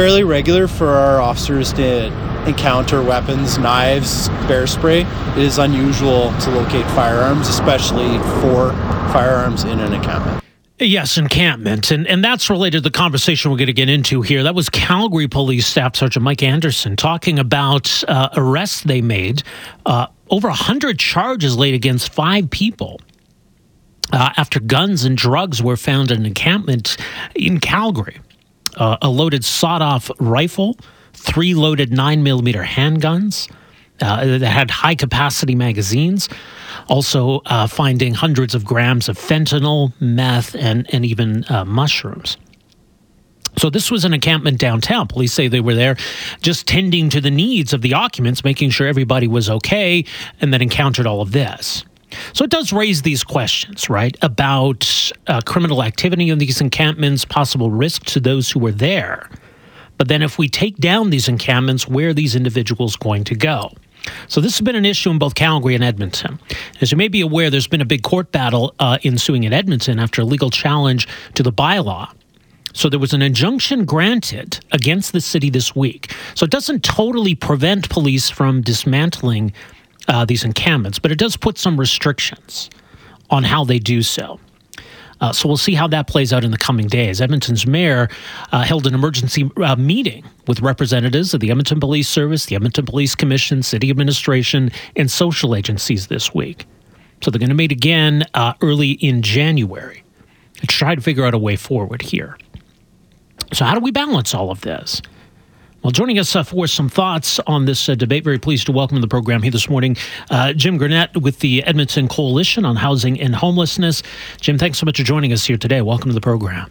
fairly regular for our officers to encounter weapons, knives, bear spray. It is unusual to locate firearms, especially for firearms in an encampment. Yes, encampment. And, and that's related to the conversation we're going to get into here. That was Calgary Police Staff Sergeant Mike Anderson talking about uh, arrests they made. Uh, over 100 charges laid against five people. Uh, after guns and drugs were found in an encampment in Calgary uh, a loaded sawed off rifle, three loaded 9 millimeter handguns uh, that had high capacity magazines. Also, uh, finding hundreds of grams of fentanyl, meth, and, and even uh, mushrooms. So, this was an encampment downtown. Police say they were there just tending to the needs of the occupants, making sure everybody was okay, and then encountered all of this. So it does raise these questions, right, about uh, criminal activity in these encampments, possible risk to those who were there. But then if we take down these encampments, where are these individuals going to go? So this has been an issue in both Calgary and Edmonton. As you may be aware, there's been a big court battle uh, ensuing in Edmonton after a legal challenge to the bylaw. So there was an injunction granted against the city this week. So it doesn't totally prevent police from dismantling uh, these encampments, but it does put some restrictions on how they do so. Uh, so we'll see how that plays out in the coming days. Edmonton's mayor uh, held an emergency uh, meeting with representatives of the Edmonton Police Service, the Edmonton Police Commission, city administration, and social agencies this week. So they're going to meet again uh, early in January to try to figure out a way forward here. So, how do we balance all of this? Well, joining us uh, for some thoughts on this uh, debate, very pleased to welcome to the program here this morning uh, Jim Gurnett with the Edmonton Coalition on Housing and Homelessness. Jim, thanks so much for joining us here today. Welcome to the program.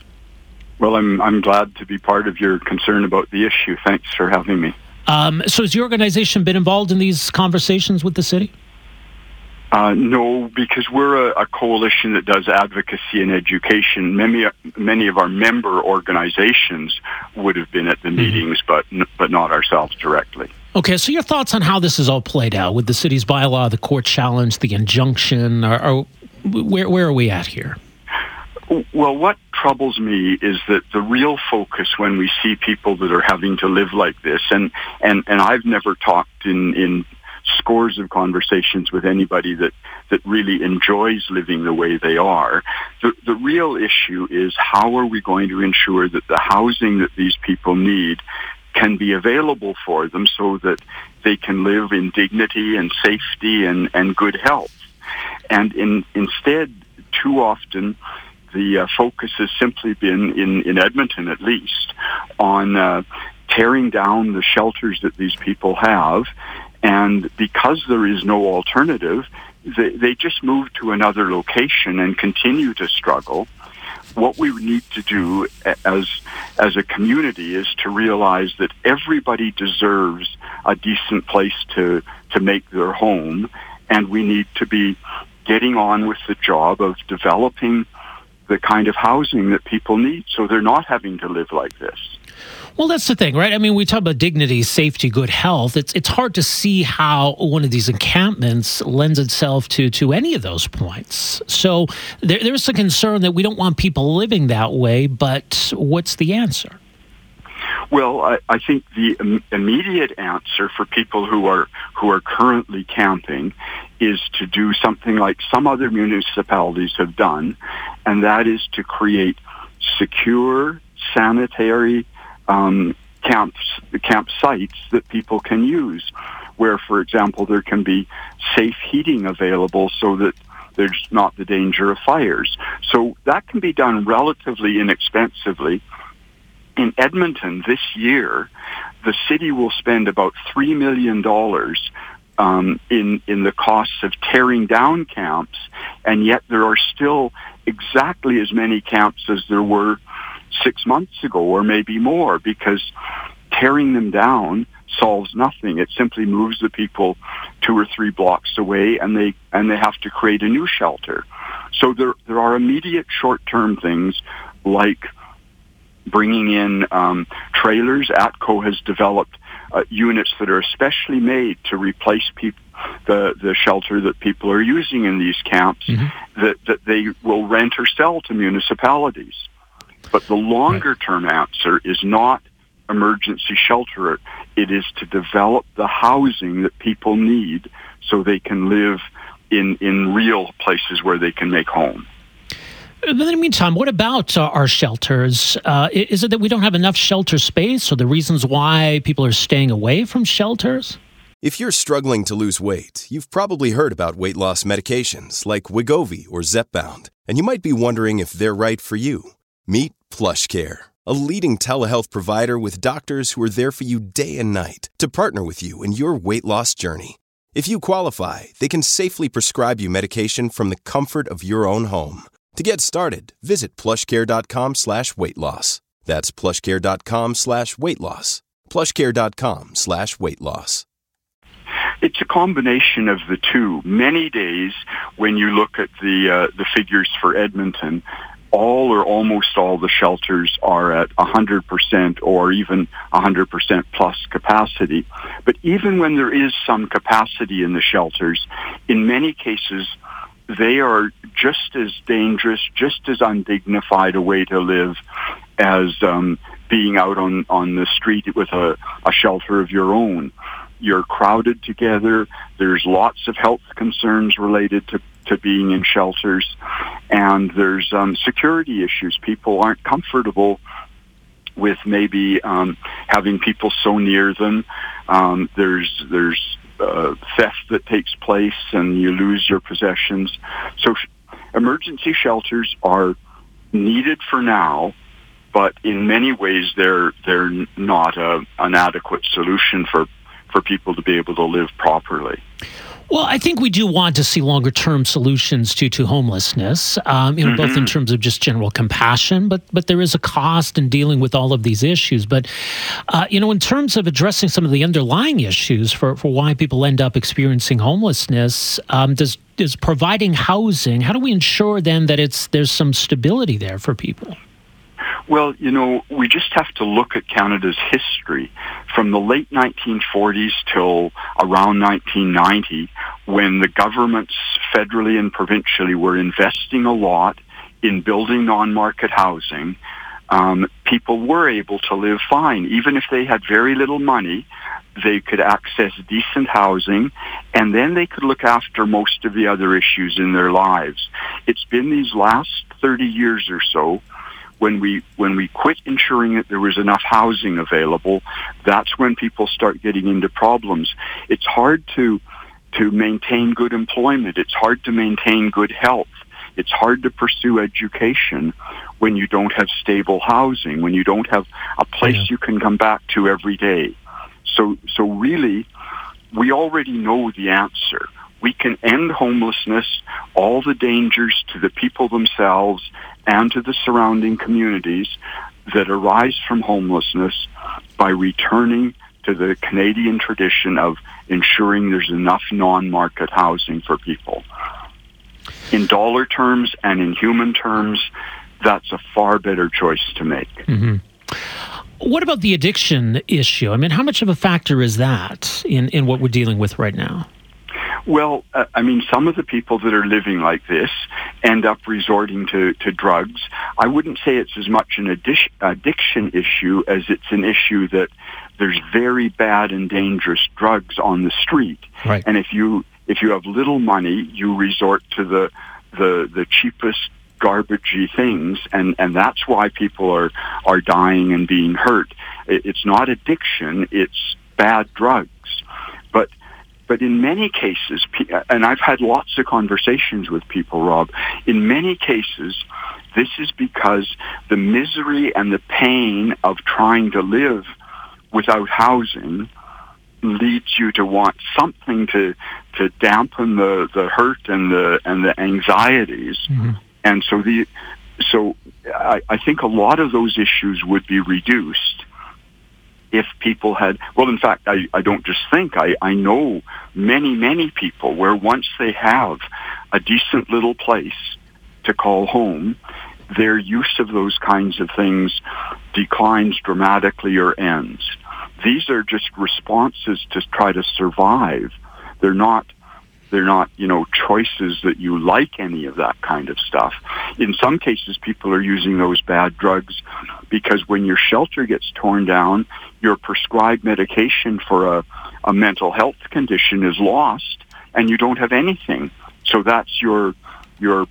Well, I'm I'm glad to be part of your concern about the issue. Thanks for having me. Um, so, has your organization been involved in these conversations with the city? Uh, no, because we're a, a, coalition that does advocacy and education. Many many of our member organizations would have been at the mm-hmm. meetings, but but not ourselves directly. Okay, so your thoughts on how this is all played out with the city's bylaw, the court challenge, the injunction, or, or where where are we at here? Well, what troubles me is that the real focus when we see people that are having to live like this, and and and I've never talked in in scores of conversations with anybody that, that really enjoys living the way they are. The, the real issue is how are we going to ensure that the housing that these people need can be available for them so that they can live in dignity and safety and, and good health. And in, instead, too often, the uh, focus has simply been, in, in Edmonton at least, on uh, tearing down the shelters that these people have and because there is no alternative, they, they just move to another location and continue to struggle. What we need to do as as a community is to realize that everybody deserves a decent place to to make their home, and we need to be getting on with the job of developing the kind of housing that people need so they're not having to live like this. Well, that's the thing, right? I mean, we talk about dignity, safety, good health. It's it's hard to see how one of these encampments lends itself to to any of those points. So there, there's a concern that we don't want people living that way. But what's the answer? Well, I, I think the Im- immediate answer for people who are who are currently camping is to do something like some other municipalities have done, and that is to create secure, sanitary um, camps, campsites that people can use, where, for example, there can be safe heating available so that there's not the danger of fires. So that can be done relatively inexpensively. In Edmonton this year, the city will spend about $3 million um, in, in the costs of tearing down camps, and yet there are still exactly as many camps as there were six months ago or maybe more because tearing them down solves nothing. It simply moves the people two or three blocks away and they, and they have to create a new shelter. So there, there are immediate short-term things like bringing in um, trailers. ATCO has developed uh, units that are especially made to replace people, the, the shelter that people are using in these camps mm-hmm. that, that they will rent or sell to municipalities. But the longer term answer is not emergency shelter. It is to develop the housing that people need so they can live in, in real places where they can make home. In the meantime, what about uh, our shelters? Uh, is it that we don't have enough shelter space, or the reasons why people are staying away from shelters? If you're struggling to lose weight, you've probably heard about weight loss medications like Wegovy or Zepbound, and you might be wondering if they're right for you. Meet Plush Care, a leading telehealth provider with doctors who are there for you day and night to partner with you in your weight loss journey. If you qualify, they can safely prescribe you medication from the comfort of your own home. To get started, visit plushcare.com slash weight loss. That's plushcare.com slash weight loss. Plushcare.com slash weight loss. It's a combination of the two. Many days when you look at the uh, the figures for Edmonton, all or almost all the shelters are at 100% or even 100% plus capacity. But even when there is some capacity in the shelters, in many cases, they are just as dangerous, just as undignified a way to live as um, being out on, on the street with a, a shelter of your own. You're crowded together. There's lots of health concerns related to, to being in shelters. And there's um, security issues. People aren't comfortable with maybe um, having people so near them. Um, there's there's uh, theft that takes place and you lose your possessions. So sh- emergency shelters are needed for now, but in many ways they're they're not a, an adequate solution for for people to be able to live properly. Well, I think we do want to see longer term solutions to to homelessness, um, you know, mm-hmm. both in mm-hmm. terms of just general compassion, but but there is a cost in dealing with all of these issues. But uh, you know, in terms of addressing some of the underlying issues for for why people end up experiencing homelessness, um, does is providing housing. How do we ensure then that it's there's some stability there for people? Well, you know, we just have to look at Canada's history from the late 1940s till around 1990 when the governments federally and provincially were investing a lot in building non-market housing. Um, people were able to live fine. Even if they had very little money, they could access decent housing, and then they could look after most of the other issues in their lives. It's been these last 30 years or so when we when we quit ensuring that there was enough housing available, that's when people start getting into problems. It's hard to to maintain good employment. It's hard to maintain good health. It's hard to pursue education when you don't have stable housing, when you don't have a place yeah. you can come back to every day. So so really we already know the answer we can end homelessness, all the dangers to the people themselves and to the surrounding communities that arise from homelessness by returning to the Canadian tradition of ensuring there's enough non-market housing for people. In dollar terms and in human terms, that's a far better choice to make. Mm-hmm. What about the addiction issue? I mean, how much of a factor is that in, in what we're dealing with right now? Well, uh, I mean, some of the people that are living like this end up resorting to, to drugs. I wouldn't say it's as much an addic- addiction issue as it's an issue that there's very bad and dangerous drugs on the street. Right. And if you if you have little money, you resort to the the the cheapest garbagey things and and that's why people are are dying and being hurt it, it's not addiction it's bad drugs but but in many cases, and I've had lots of conversations with people, Rob, in many cases, this is because the misery and the pain of trying to live without housing leads you to want something to to dampen the, the hurt and the and the anxieties. Mm-hmm. And so the so I, I think a lot of those issues would be reduced if people had, well, in fact, I, I don't just think, I, I know many, many people where once they have a decent little place to call home, their use of those kinds of things declines dramatically or ends. These are just responses to try to survive. They're not they're not, you know, choices that you like any of that kind of stuff. In some cases, people are using those bad drugs because when your shelter gets torn down, your prescribed medication for a, a mental health condition is lost and you don't have anything. So that's your, your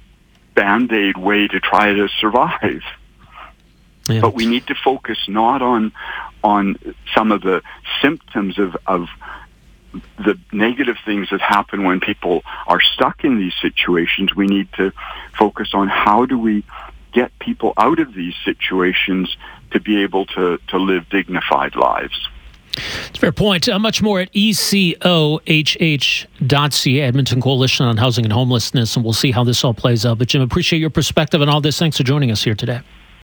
band-aid way to try to survive. Yeah. But we need to focus not on on some of the symptoms of, of the negative things that happen when people are stuck in these situations. We need to focus on how do we get people out of these situations to be able to, to live dignified lives. It's a fair point. Uh, much more at ecohh.ca, Edmonton Coalition on Housing and Homelessness, and we'll see how this all plays out. But Jim, appreciate your perspective on all this. Thanks for joining us here today.